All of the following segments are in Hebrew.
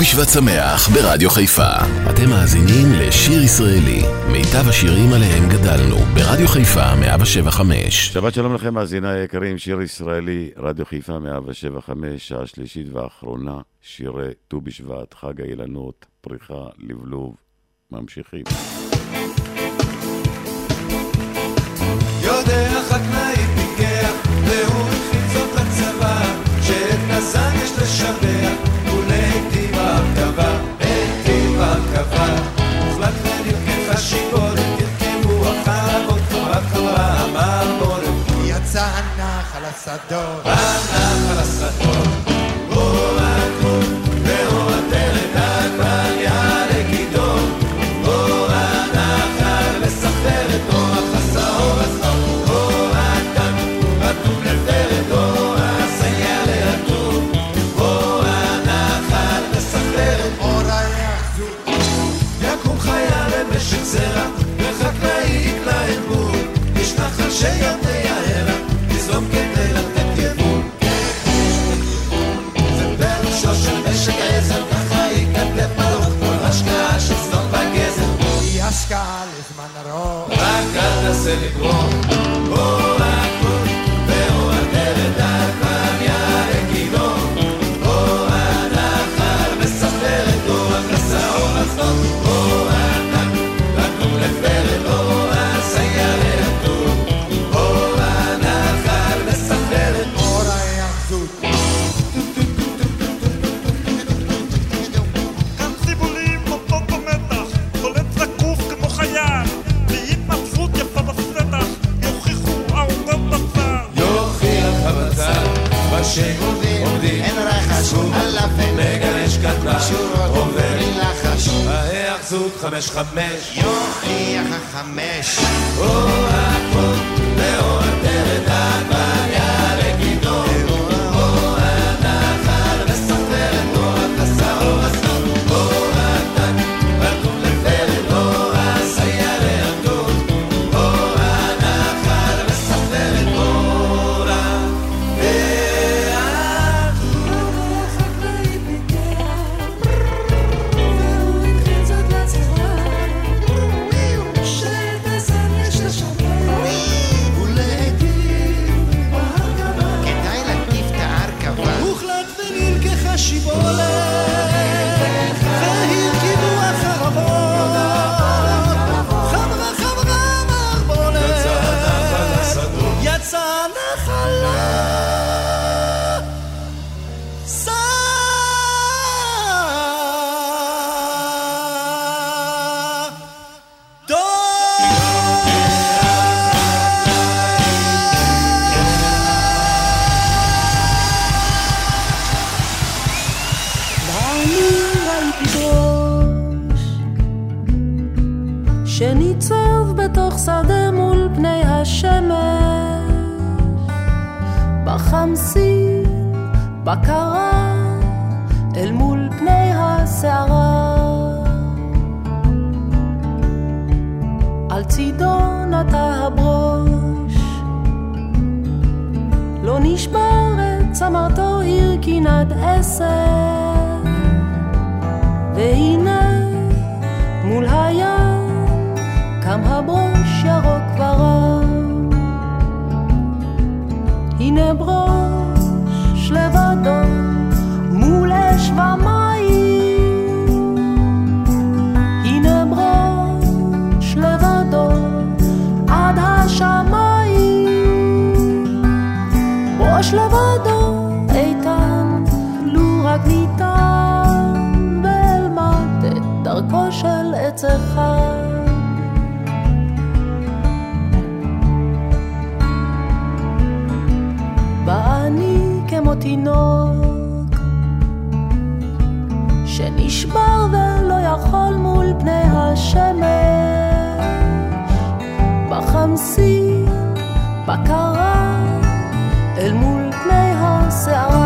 בשבט שמח ברדיו חיפה. אתם מאזינים לשיר ישראלי, מיטב השירים עליהם גדלנו, ברדיו חיפה 175. שבת שלום לכם, מאזיניי היקרים, שיר ישראלי, רדיו חיפה 175, שעה שלישית ואחרונה, שירי ט"ו בשבט, חג האילנות, פריחה, לבלוב, ממשיכים. יודע חקלאי פיקח, והוא הכין זאת לצבא, שאת נזן יש לשבח. קבע, הוחלט ונרקב השיבולת, הרכיבו החרבות, חברת חברה המעבורת. יצא הנח על השדות, הנח על השדות. ele glória. חמש חמש. יוכיח החמש. או הכל מה קרה אל מול פני הסערה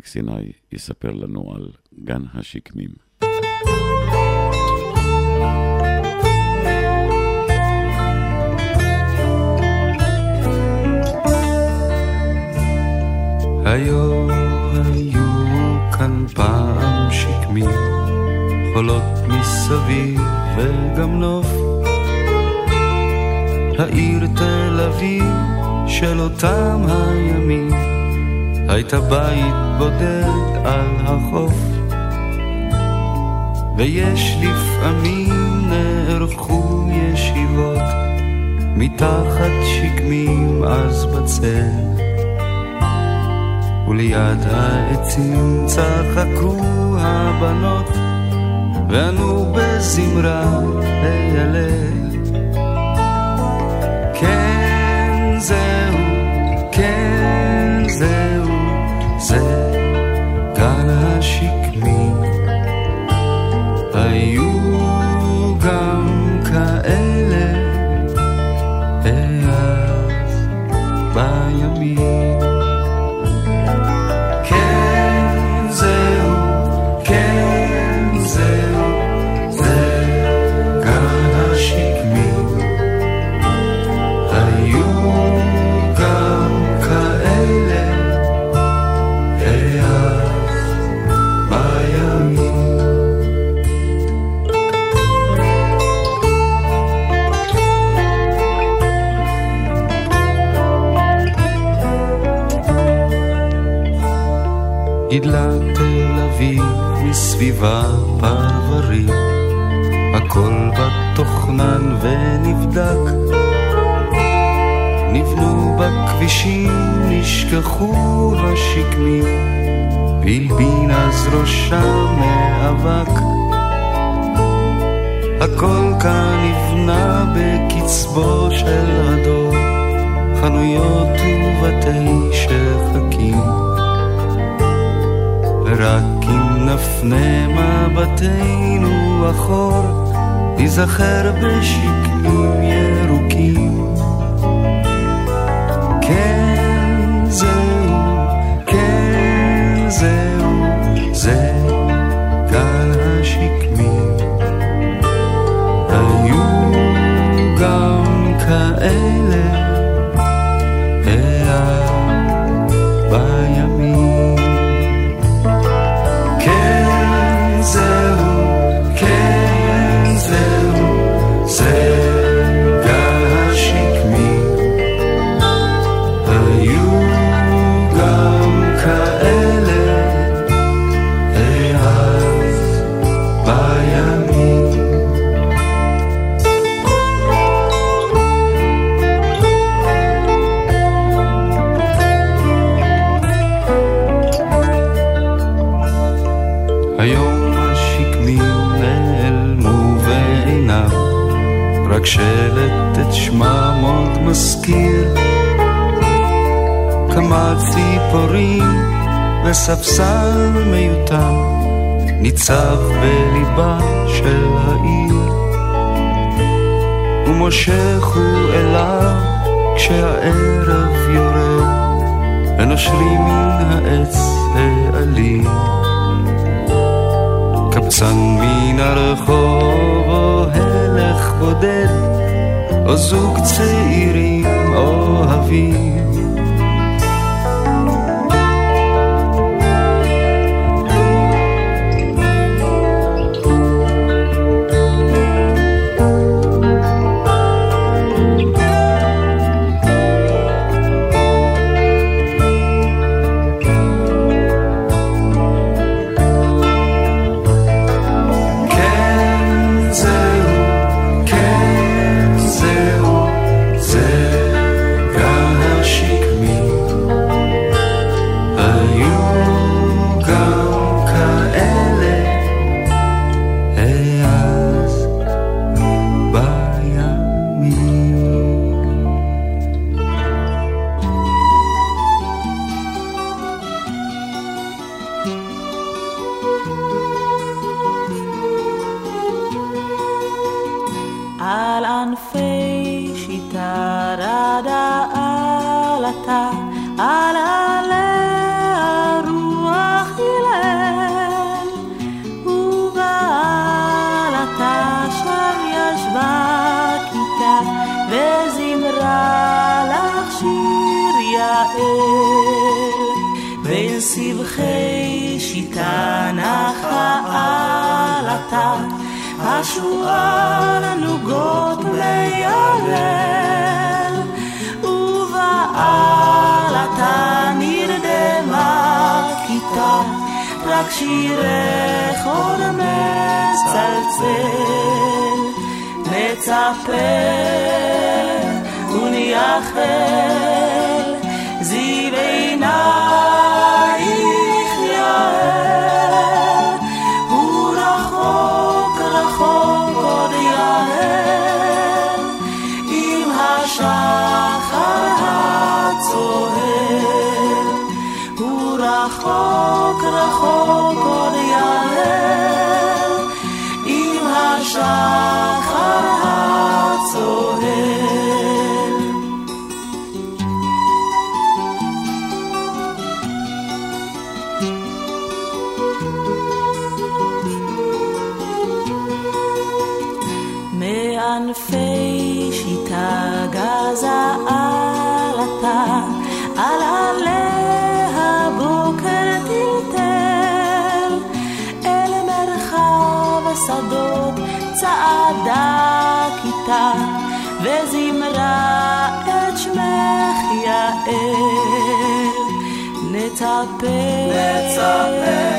אריק סיני יספר לנו על גן השקמים. היו, היו כאן פעם שקמים, חולות מסביב וגם נוף. העיר תל אביב של אותם הימים הייתה בית בודד על החוף ויש לפעמים נערכו ישיבות מתחת שקמים אז בצל. וליד העצים צחקו הבנות וענו בזמרה איילה 風悲しく סביבה פרברים, הכל בתוכנן ונבדק. נבנו בכבישים, נשכחו השקמים, הלבין אז ראשם מאבק. הכל כאן נבנה בקצבו של הדור, חנויות ובתי שחקים. רק נפנה מבטנו אחור, ניזכר בשקעים ירוקים. ציפורים וספסל מיותר ניצב בליבה של העיר. ומושך הוא אליו כשהערב יורד ונושרים מן העץ העלים. קבצן מן הרחוב או הלך בודד או זוג צעירים אוהבים. מצפה. מצפה.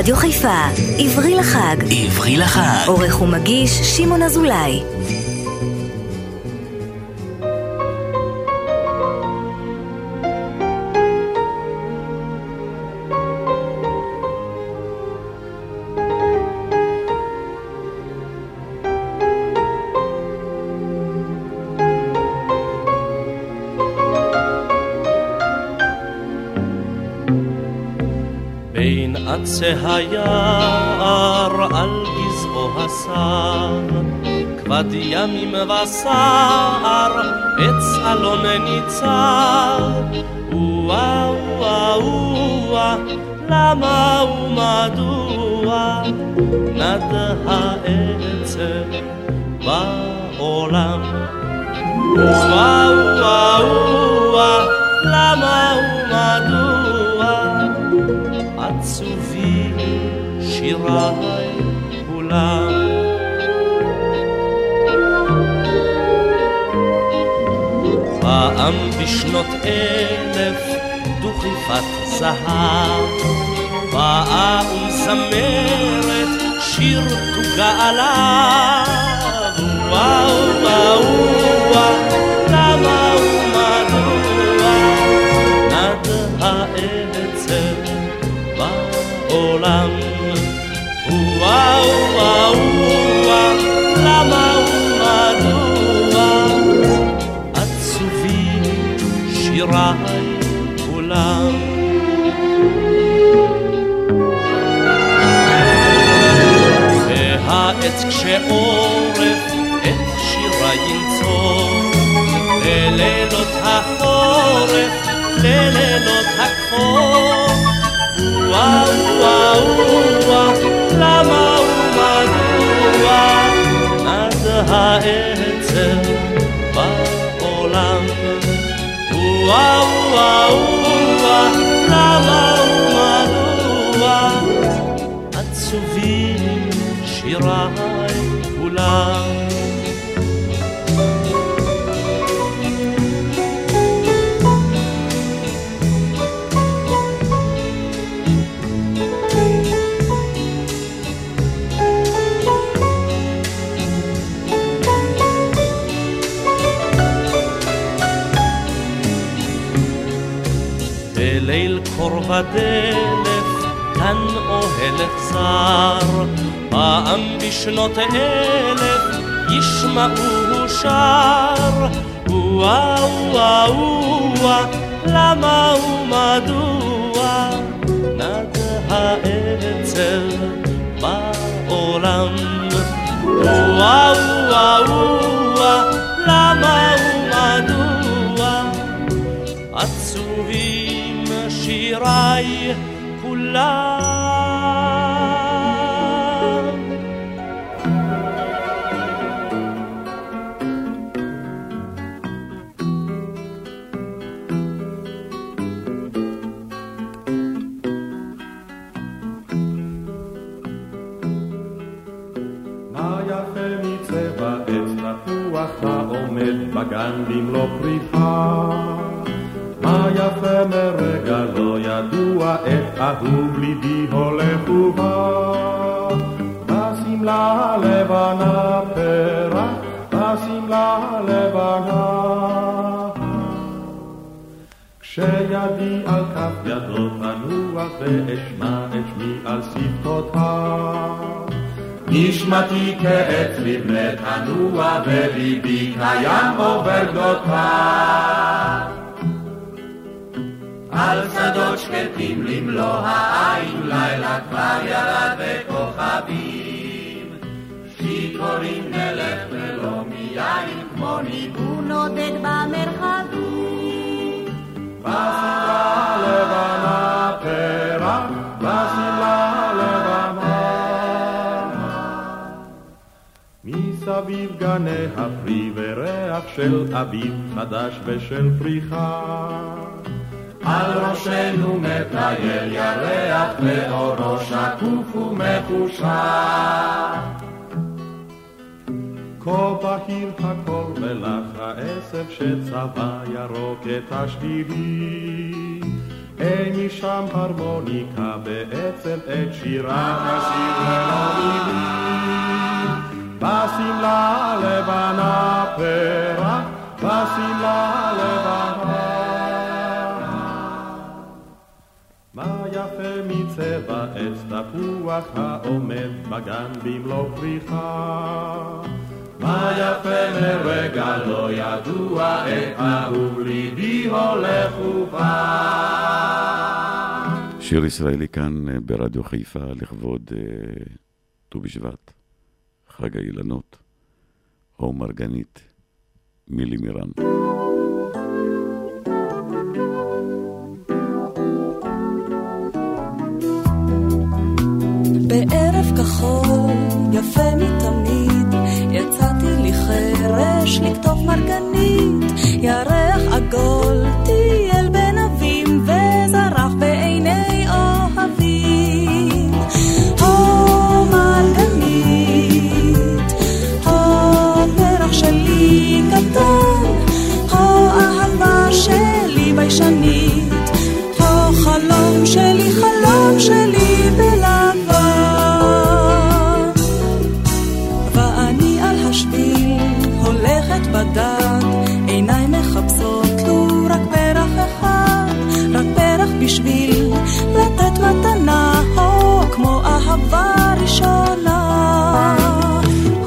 ברדיו חיפה, עברי לחג. עברי לחג. עורך ומגיש שמעון אזולאי. בין עצי היער על גזעו הסר, כבד ימים וסער, עץ אלון ניצר. וואה וואה וואה, למה ומדוע נד העצב בעולם? וואה וואה וואה, למה ומדוע עצובים שיריי כולם. פעם בשנות אלף דוכיפת זהב, באה ומזמרת שיר תוגה עליו. וואו וואו וואו, למה ומדוע והעץ כשעורף את שירה ינצור ללילות החורף, ללילות הכפור וואו וואו וואו, למה ומדוע? נד העצב בעולם? וואו וואו וואו, למה קור ודלף, כאן אוהל אכזר, פעם בשנות אלף ישמעו שר. וואו וואו וואו, למה ומדוע נד העצב בעולם? וואו וואו שיריי כולם. מה יפה מצבע עץ תפוח העומד בגן במלוא פריחה? מה יפה מרגע לא ידוע איך אהוב ליבי הולך ובא? בשמלה הלבנה פרח, בשמלה הלבנה. כשידי על כף ידו תנוח ואשמע את שמי על שפתותיו. נשמתי כעץ לבנה תנוע וליבי קיים עובר גדותיו. על שדות שקטים למלוא העין לילה כבר ירד בכוכבים. שיכורים נלך ולא מיין כמו ניגון נודד במרחבים. מסביב גני הפרי וריח של אביב חדש ושל פריחה. על ראשנו מטייל ירח ואורו שקוף ומחושך. כה בהיר הכל ולך העשב שצבע ירוק את השבילים. אין לי שם הרמוניקה בעצם את שירה נשיר ללא. בשמלה לבנה פרח, בשמלה לבנה. מצבע עץ תפוח העומד בגן במלוא פריחה. מה יפה מרגע לא ידוע, את אהוב ליבי הולך ובא. שיר ישראלי כאן אה, ברדיו חיפה לכבוד אה, ט"ו בשבט, חג האילנות, או מרגנית, מילי מירן. כחול, יפה מתמיד, יצאתי לי חרש לקטוף מרגנית, ירח עגול, טייל בין אבים וזרח בעיני אוהבים. הו מרגנית, הו פרח שלי קטן, הו אהבה שלי ביישנית, הו חלום שלי, חלום שלי בלבן. בשביל לתת מתנה, הו כמו אהבה ראשונה.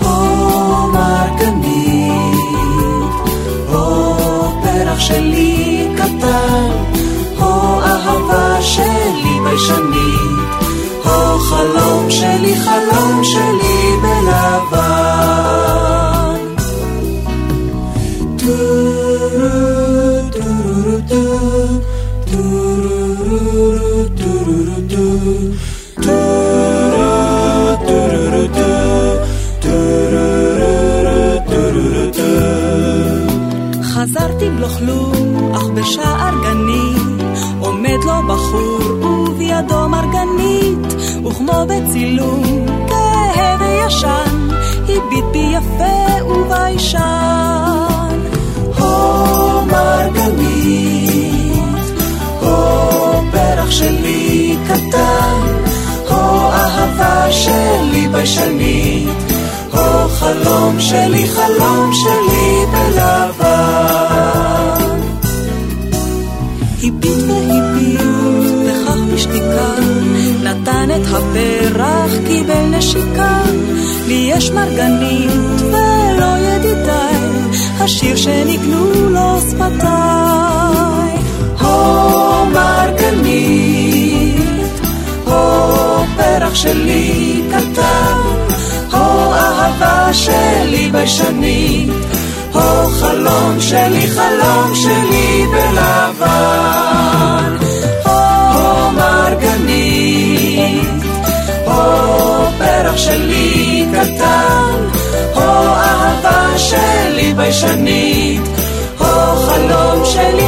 הו מרגנית, הו פרח שלי קטן, הו אהבה שלי ביישנית, הו חלום שלי, חלום שלי בלבן. ובידו מרגנית, וכמו בצילום כהה וישן, הביט בי יפה וביישן. הו מרגנית, הו פרח שלי קטן, הו אהבה שלי ביישנית, הו חלום שלי, חלום שלי בלבן. בשתיקה, נתן את הפרח, קיבל נשיקה. לי יש מרגנית ולא ידידיי, השיר שניגנו לו שפתיי. הו מרגנית, הו פרח שלי קטן, הו אהבה שלי ביישנית, הו חלום שלי, חלום שלי בלבן. פרח שלי קטן, הו אהבה שלי ביישנית, הו חלום שלי,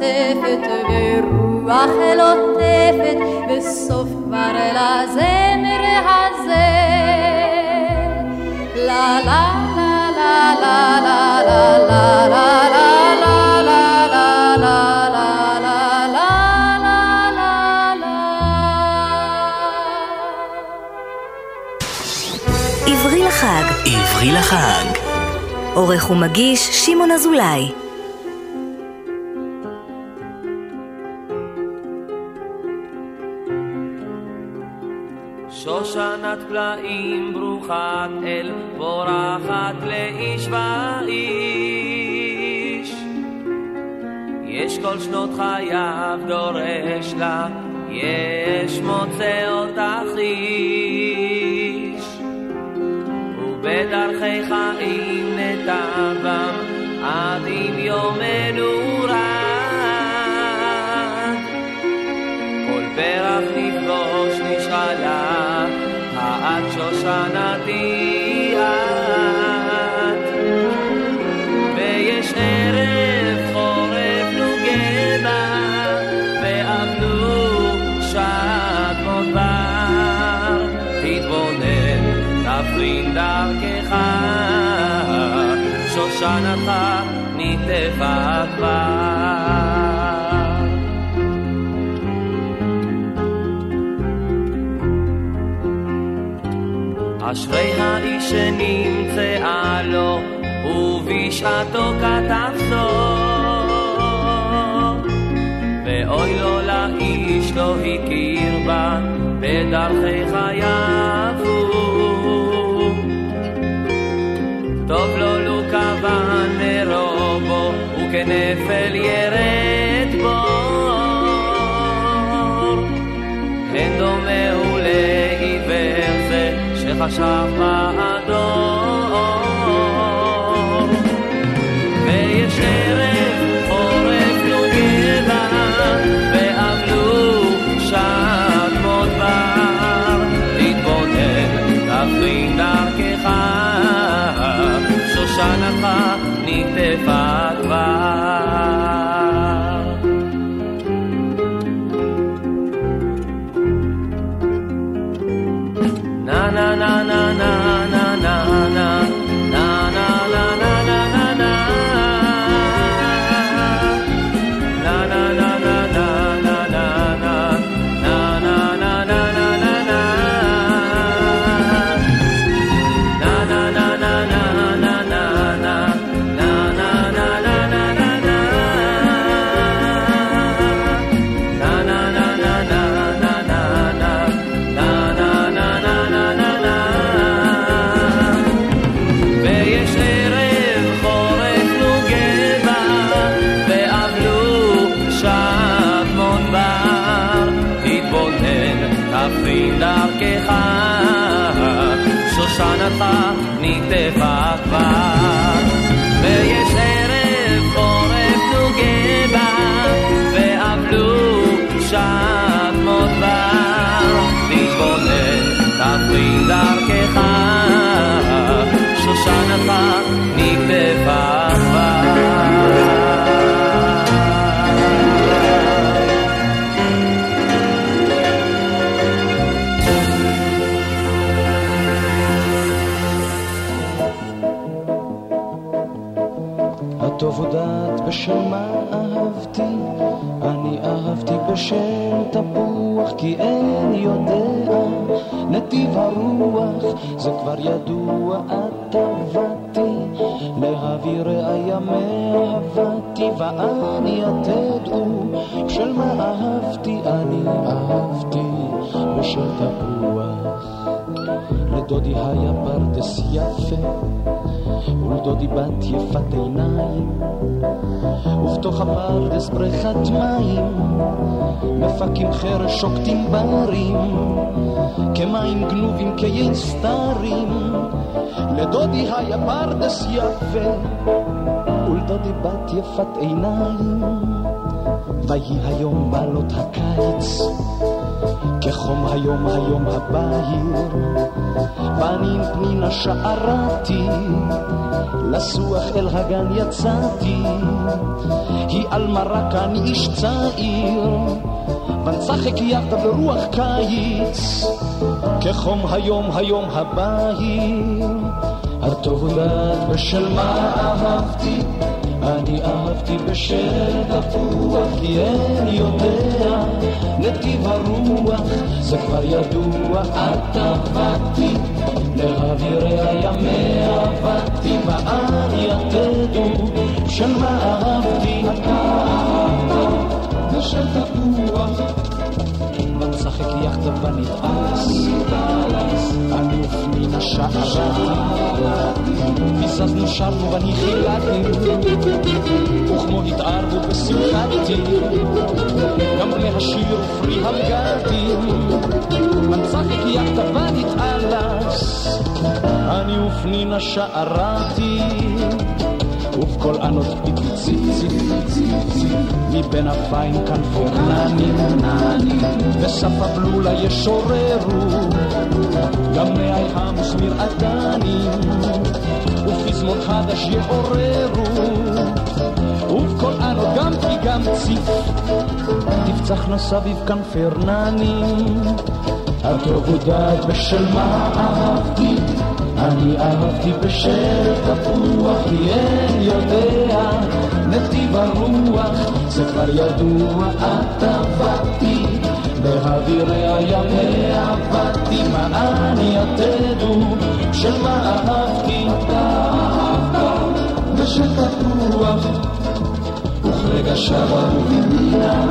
מצפצפת ורוח לוטפת, וסוף כבר לזמר הזה. לה לה לה לה לה לה לה לה לה לה לה לה לה לה לה עברי לחג. עברי לחג. עורך ומגיש שמעון אזולאי. פלאים ברוכת אל בורחת לאיש ואיש. יש כל שנות חייו דורש לה יש מוצא אותך איש. ובדרכי חיים נטבם עד עם יומנו רק כל פרח נפגוש את שושנתי את. ויש ערב חורף נוגבה, ואבלו שעת מודבר. תתבונן, תבחין דרכך, שושנתך נטפה כבר. אשרי האיש שנמצאה לו, ובשעתו כתב זאת. ואוי לו לאיש לא הכיר בה, בדרכי חייו. טוב לו לו כוון מרובו, וכנפל ירד חשב באדום ויש ערב עורף נוגלה ואבלו שדמות בר. להתבונן תפריד דרכך. שושנתך נטפת שושנתך נקטפה כבר. ויש ערב חורף נוגה בה, ואבלו שעת מות בה, להתבונן תפריד הרע. כי אין יודע נתיב הרוח, זה כבר ידוע, את עבדתי, להביא ימי עבדתי, ואני יתד הוא של מה אהבתי, אני אהבתי, בשל תפוח. לדודי היה פרדס יפה. ולדודי בת יפת עיניים, ובתוך הפרדס בריכת מים, מפקים חרש שוקטים ברים, כמים גנובים כיסתרים. לדודי היה פרדס יפה, ולדודי בת יפת עיניים, ויהי היום בעלות הקיץ. כחום היום היום הבהיר, פנים פנינה שערתי, לסוח אל הגן יצאתי, היא על מרק אני איש צעיר, ונצחק יחדיו ברוח קיץ, כחום היום היום הבהיר, הטוב יודעת בשל מה אהבתי אני אהבתי בשל תפוח, כי אין יודע נתיב הרוח, זה כבר ידוע, את עבדתי, לאווירי הימי עבדתי, ואני יתדו, של מה אהבתי, אתה אהבת בשל תפוח. ונשחק יחדיו ונתעלס, אני ופנינה שערתי, ביססנו שרנו ואני חילקתי, וכמו התערבו בשמחתי, גם בני השיר ופרי הבגדים, ונשחק יחדיו ונתעלס, אני ופנינה שערתי, ובקול ענות פיציצי, מבין אפיים כנפי הבלולה ישוררו, גם מאי חמוס מרעדני, ופזמון חדש יעוררו, ובקול ענות גם כי גם ציף, תפצחנה סביב כנפי רנני, הטוב יודעת בשל מה אהבתי אני אהבתי בשל תפוח, כי אין יודע. נתיב הרוח, זה כבר ידוע, את עבדתי, באווירי הימי עבדתי, מה אני יתדו, של מה אהבתי, אתה אהבת? בשל תפוח, וכרגע שבה ובימינה,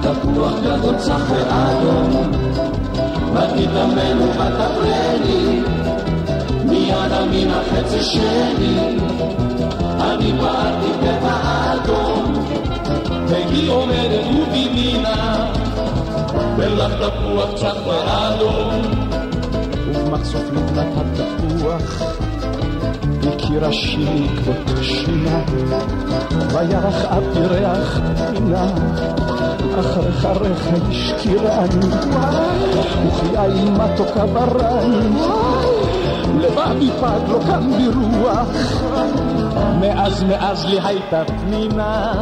תפוח גדול צח ואדום, ותתאמן ותפרני מיד מן החץ השני, אני באתי בבאדום, והיא עומדת ובימינה, ולך תפוח צח ואדום. ובמחשוף נבלת התפוח, הכירה שירי כבוד שינה, וירח אבי ריח פינה. אחריך ריך השקירני, וכי עין מתוקה ברני. לבבי פג לא קם ברוח, מאז מאז לי הייתה פנינה,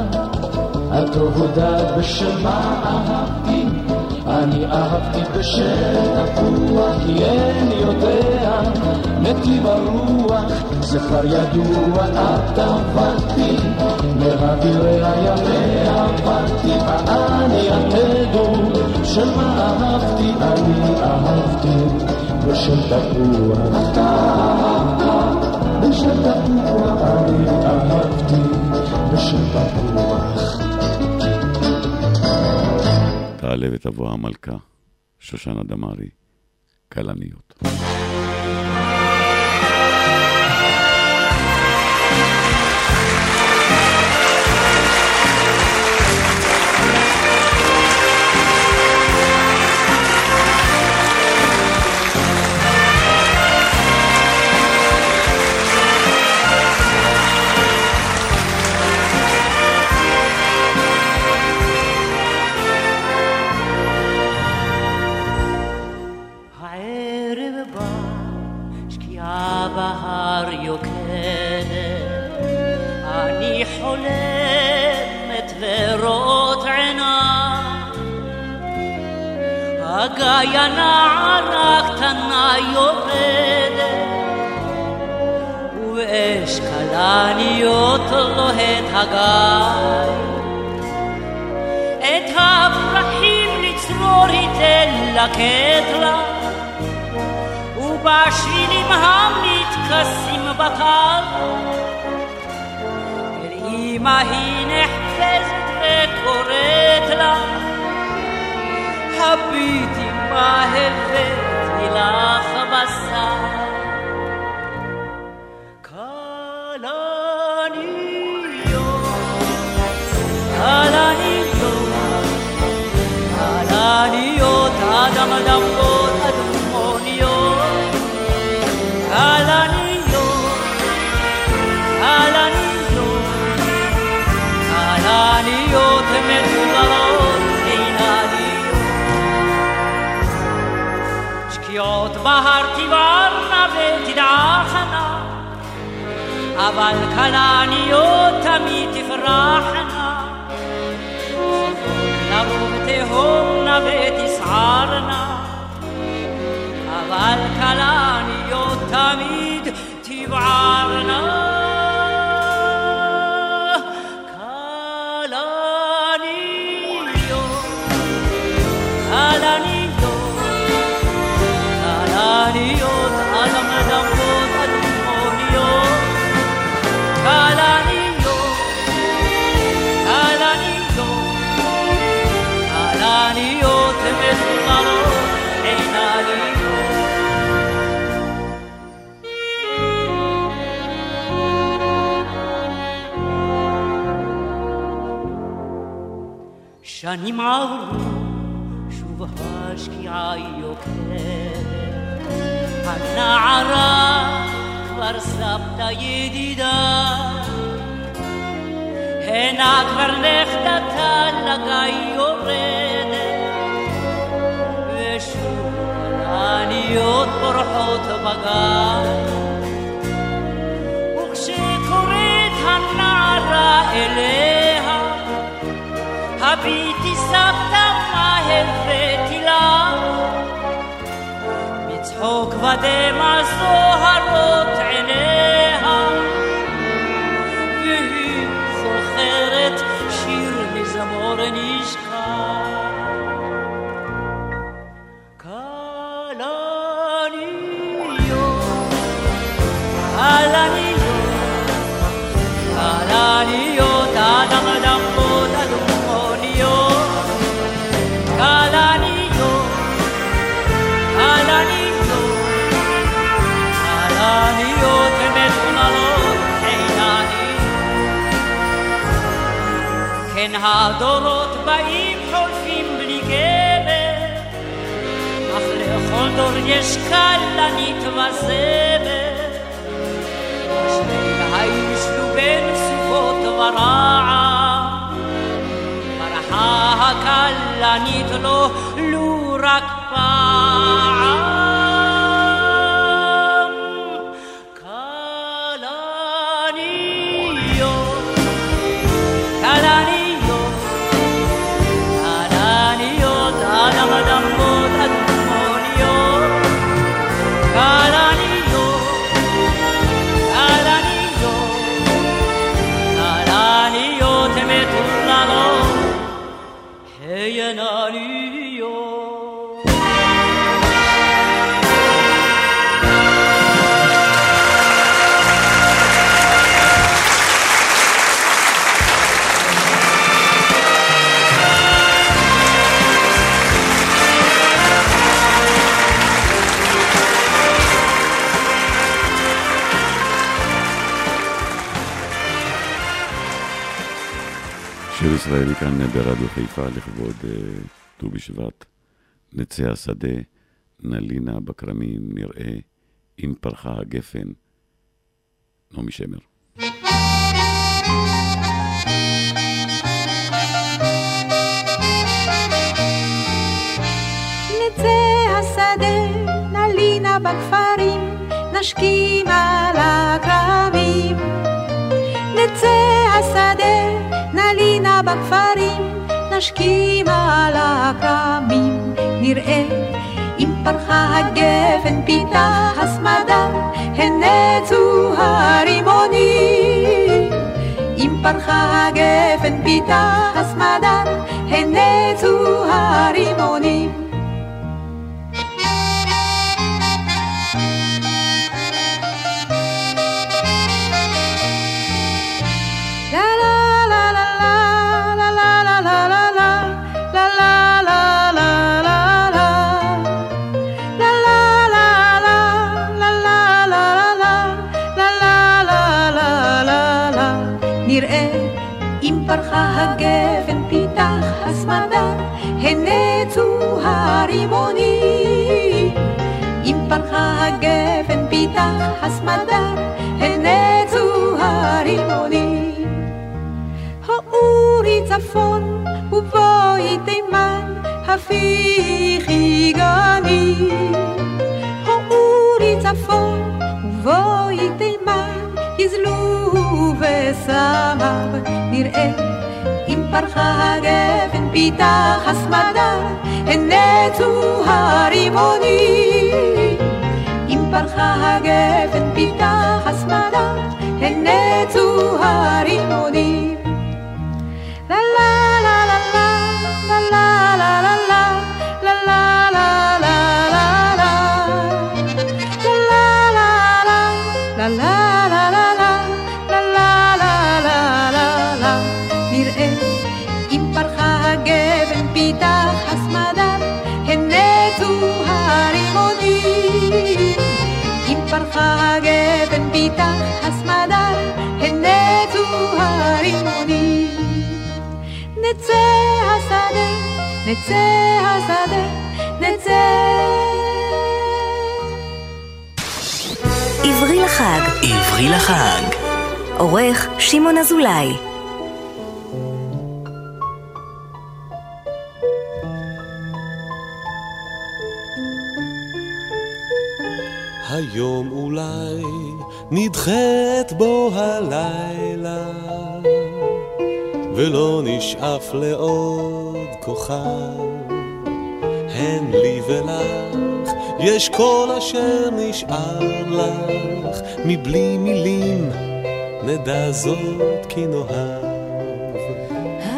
הטוב הודעת בשל מה אהבתי, אני אהבתי בשל תפוח, כי אין יודע נתיב הרוח, זה כבר ידוע, את עבדתי, לאווירי הימי עבדתי, ואני יתדו, של מה אהבתי, אני אהבתי. בשל תפוח. אתה אהבת בשל תפוח, אני אהבתי בשל תפוח. תעלה ותבוא המלכה, שושנה דמארי, כלניות. הגיא נערה קטנה יורדת, ובאש כלניות לוהט הגיא. את הפרחים לצרור היא תלקט לה, ובשבילים המתכסים בקר, אל אמא היא נחפזת וקוראת לה, הביטי מה הבאתי לך בשר. כלניות, אדם אדמות תבערנה ותדעכנה, אבל כלניות תמיד תפרחנה. לרוב תהומנה ותסערנה, אבל כלניות תמיד תבערנה. עברו, שוב השקיעה יוקדת. הנערה כבר סבתא ידידה, הנה כבר נכדתה לגיא יורדת, ושוב כלניות פורחות בגן. וכשקוראת הנערה אליה, وقدي معصوها روت عينيها فيه سخرت شير زمور نيشكا כן הדורות באים חולפים בלי גבר, אך לכל דור יש כלנית וזמר. היו בין סופות ורעם, ברחה הכלנית לו לו רק פעם. ישראלי כאן ברדיו חיפה לכבוד אה, ט"ו בשבט. נצא השדה, נלינה בכרמים, נראה, אם פרחה הגפן. נעמי שמר. בכפרים, נשכים על הכרמים. נצא השדה, נלינה בכפרים, נשכים על הכרמים. נראה אם פרחה הגפן פיתה הסמדה, הנצו הרימונים. אם פרחה הגפן פיתה הסמדה, הנצו הרימונים. הנצו הרימונים. אם פרחה הגפן פיתח הסמדר, הנצו הרימונים. האורי צפון ובואי תימן, הפיכי גני. האורי צפון ובואי תימן, יזלו וסמר נראה. אם פרחה הגבן פיתה הסמדה, הנצו הרימונים. אם פרחה הגבן פיתה הסמדה, הנצו הרימונים. פיתח הסמדר הנצו הרימונים נצא השדה נצא השדה נצא עברי לחג. עברי לחג. עורך שמעון אזולאי. היום אולי נדחית בו הלילה ולא נשאף לעוד כוכב. הן לי ולך יש כל אשר נשאר לך מבלי מילים נדע זאת כי נאהב.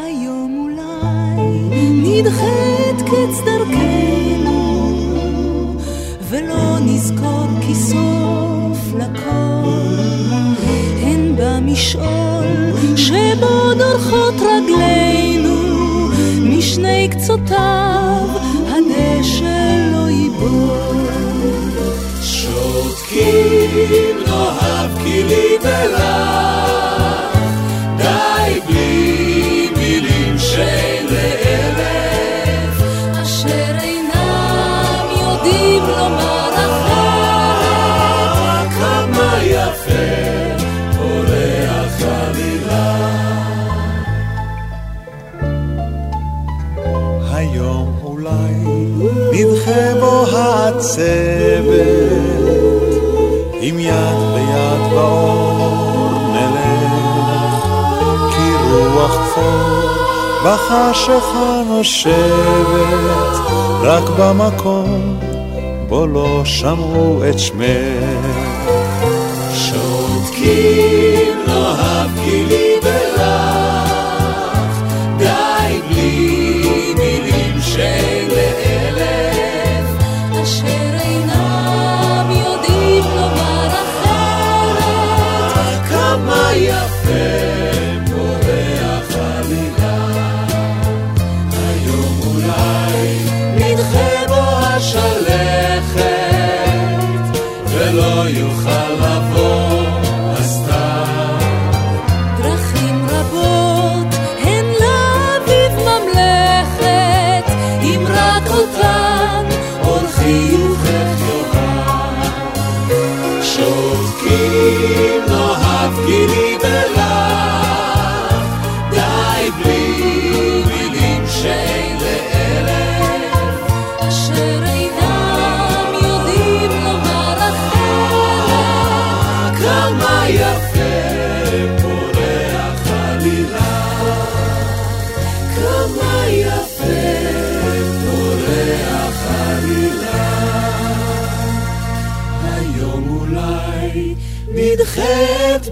היום אולי נדחית קץ דרכנו ולא נזכור כי סוף במשעול שבו דורכות רגלינו משני קצותיו העצבת עם יד ביד באור נלך כי רוח כפור בחשיכה נושבת רק במקום בו לא שמעו את שמך. שותקים Save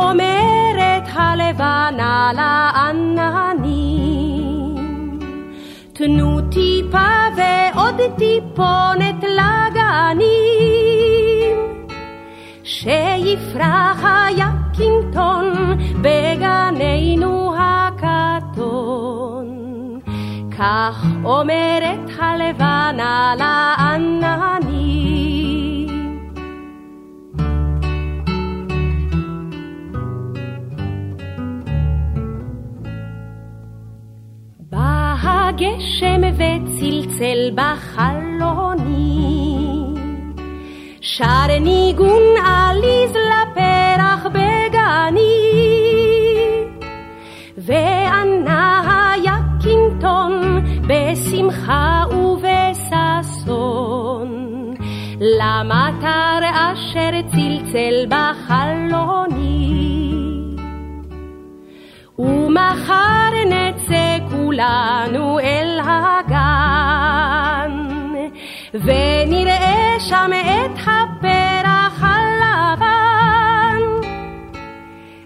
ואומרת הלבנה לעננים תנו טיפה ועוד טיפונת לגנים שיפרח היקינטון בגננו הכתום כך אומרת הלבנה לעננים. הגשם וצלצל בחלוני, שר ניגון עליז לפרח בגני, וענה היקינטון בשמחה ובששון, למטר אשר צלצל בחלוני. ומחר נצא כולנו אל הגן, ונראה שם את הפרח הלבן.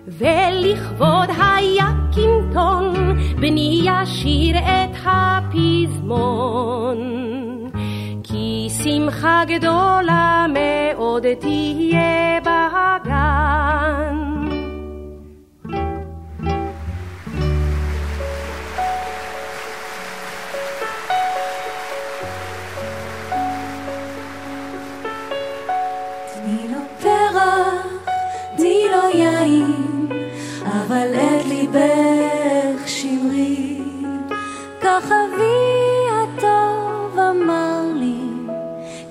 ולכבוד היקינטון בני ישיר את הפזמון. כי שמחה גדולה מאוד תהיה בגן.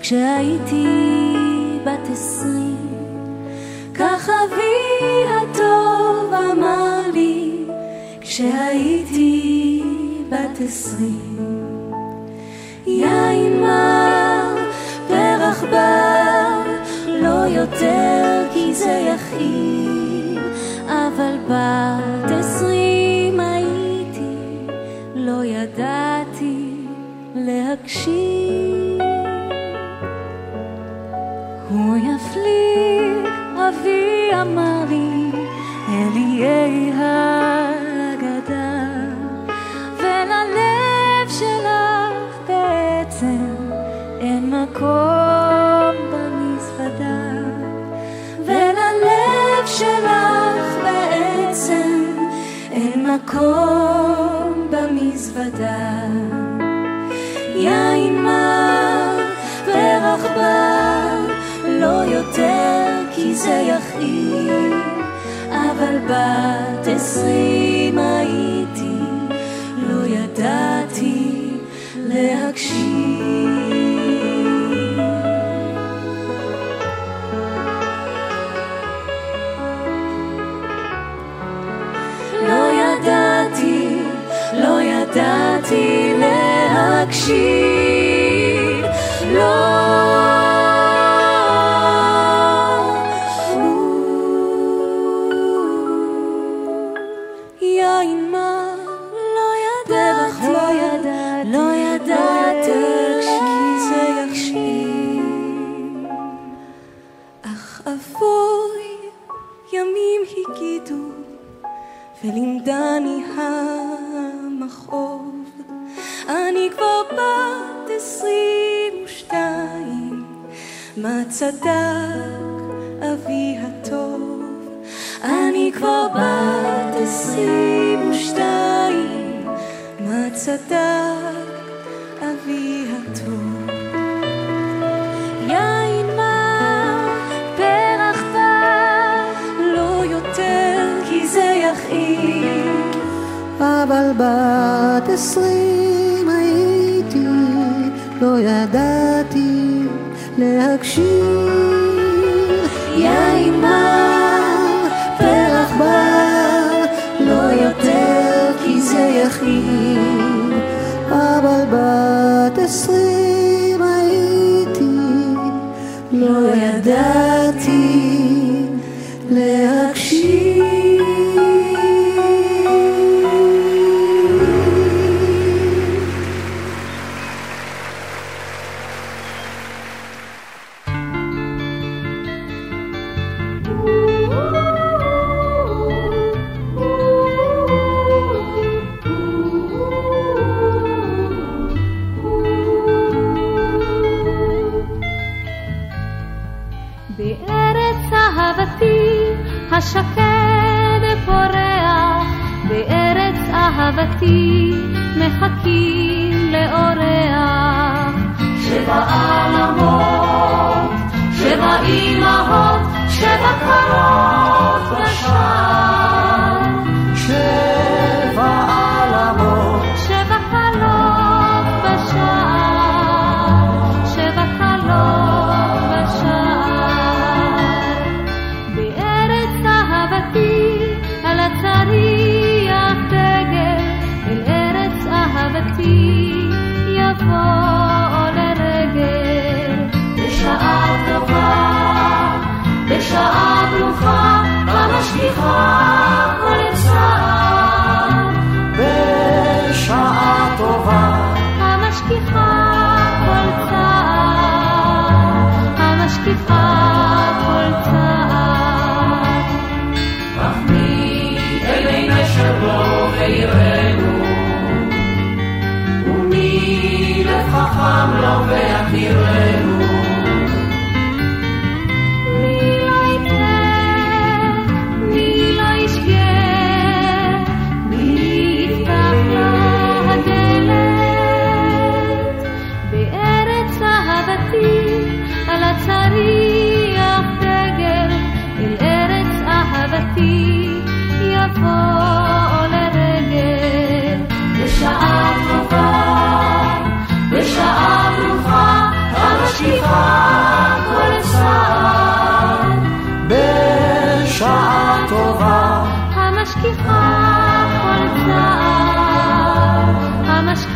כשהייתי בת עשרים. כך אבי הטוב אמר לי, כשהייתי בת עשרים. יין מר, פרח בר, לא יותר כי זה יכאיב, אבל בת עשרים הייתי, לא ידעתי להקשיב. הוא יפליג, אבי אמר לי, אל איי הגדה, וללב שלך בעצם אין מקום במזוודה, וללב שלך בעצם אין מקום במזוודה. יין מר, לא יותר כי זה יכאיב, אבל בת עשרים הייתי, לא ידעתי להקשיב. לא ידעתי, לא ידעתי להקשיב, צדק אבי הטוב? אני כבר בת עשרים ושתיים, מה צדק אבי הטוב? יין מר, פרח בר, לא יותר כי זה יכאיב. אבל בת עשרים להקשיב. יין מר, פרח בר, לא יותר כי זה יכאיב. אבל בת עשרים הייתי, לא ידעתי להקשיב.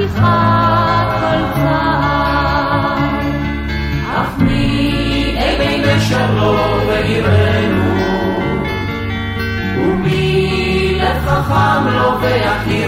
יפחד כל צעד, אף מי אבין בשלו ועירנו, ומי לב חכם לו לא ויכיר?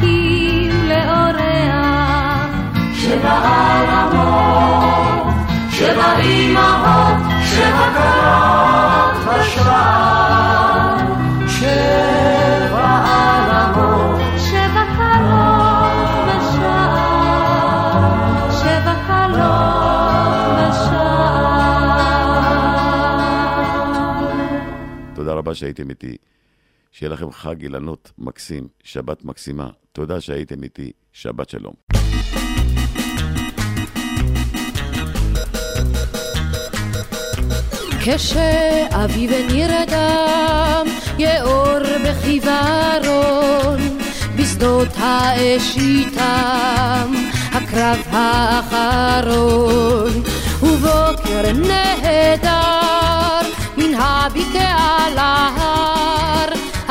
מחכים לאורח. שבעלמות, שבאימהות, שבקרות בשבב. שבעלמות, שבקרות בשער. שבקרות בשער. תודה רבה שהייתם איתי. שיהיה לכם חג אילנות מקסים, שבת מקסימה. תודה שהייתם איתי, שבת שלום. כשאביב נרדם, יאור בחיוורון, בשדות האש איתם, הקרב האחרון, ובוקר נהדר, מן הבקעה להר.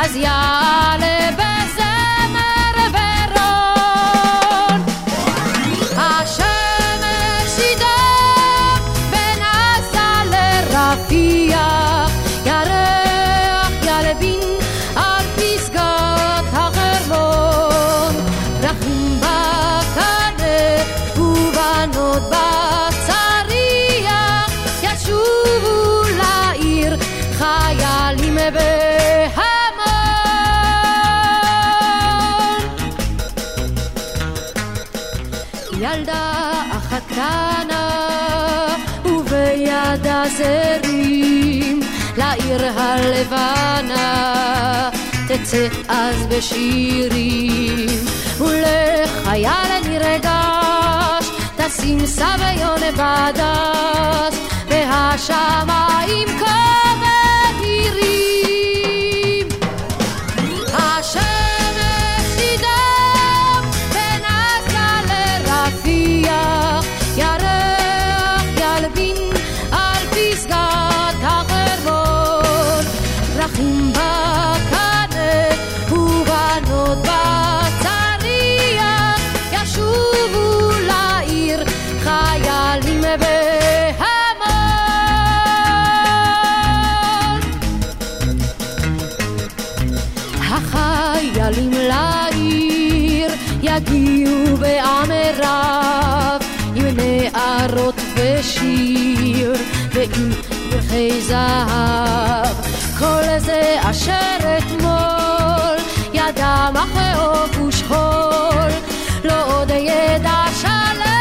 אז יאללה בזה חסרים לעיר הלבנה. תצא אז בשירים ולחייל אני רגש תשים סביון בדס והשמיים כה בהירים יגיעו בעם רב עם נערות ושיר ועם פרחי זהב. כל זה אשר אתמול ידם אחרי אוגוש חול לא עוד ידע שלם.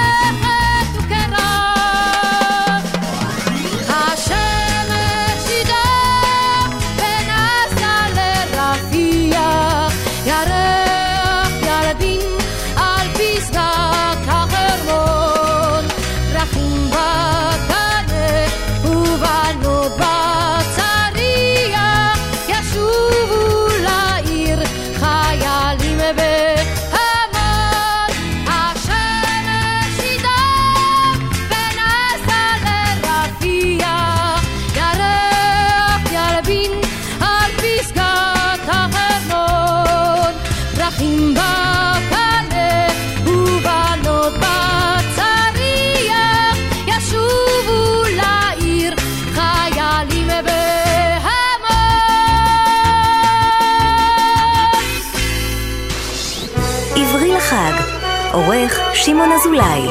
אזולאי.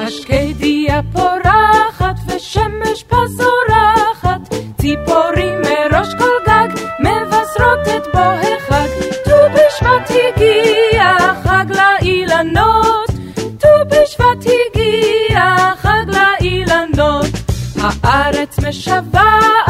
השקדיה פורחת ושמש פזורחת, ציפורים מראש כל גג מבשרות את בוהי חג ט"ו בשבט הגיע חג לאילנות, ט"ו בשבט הגיע חג לאילנות. הארץ משוועת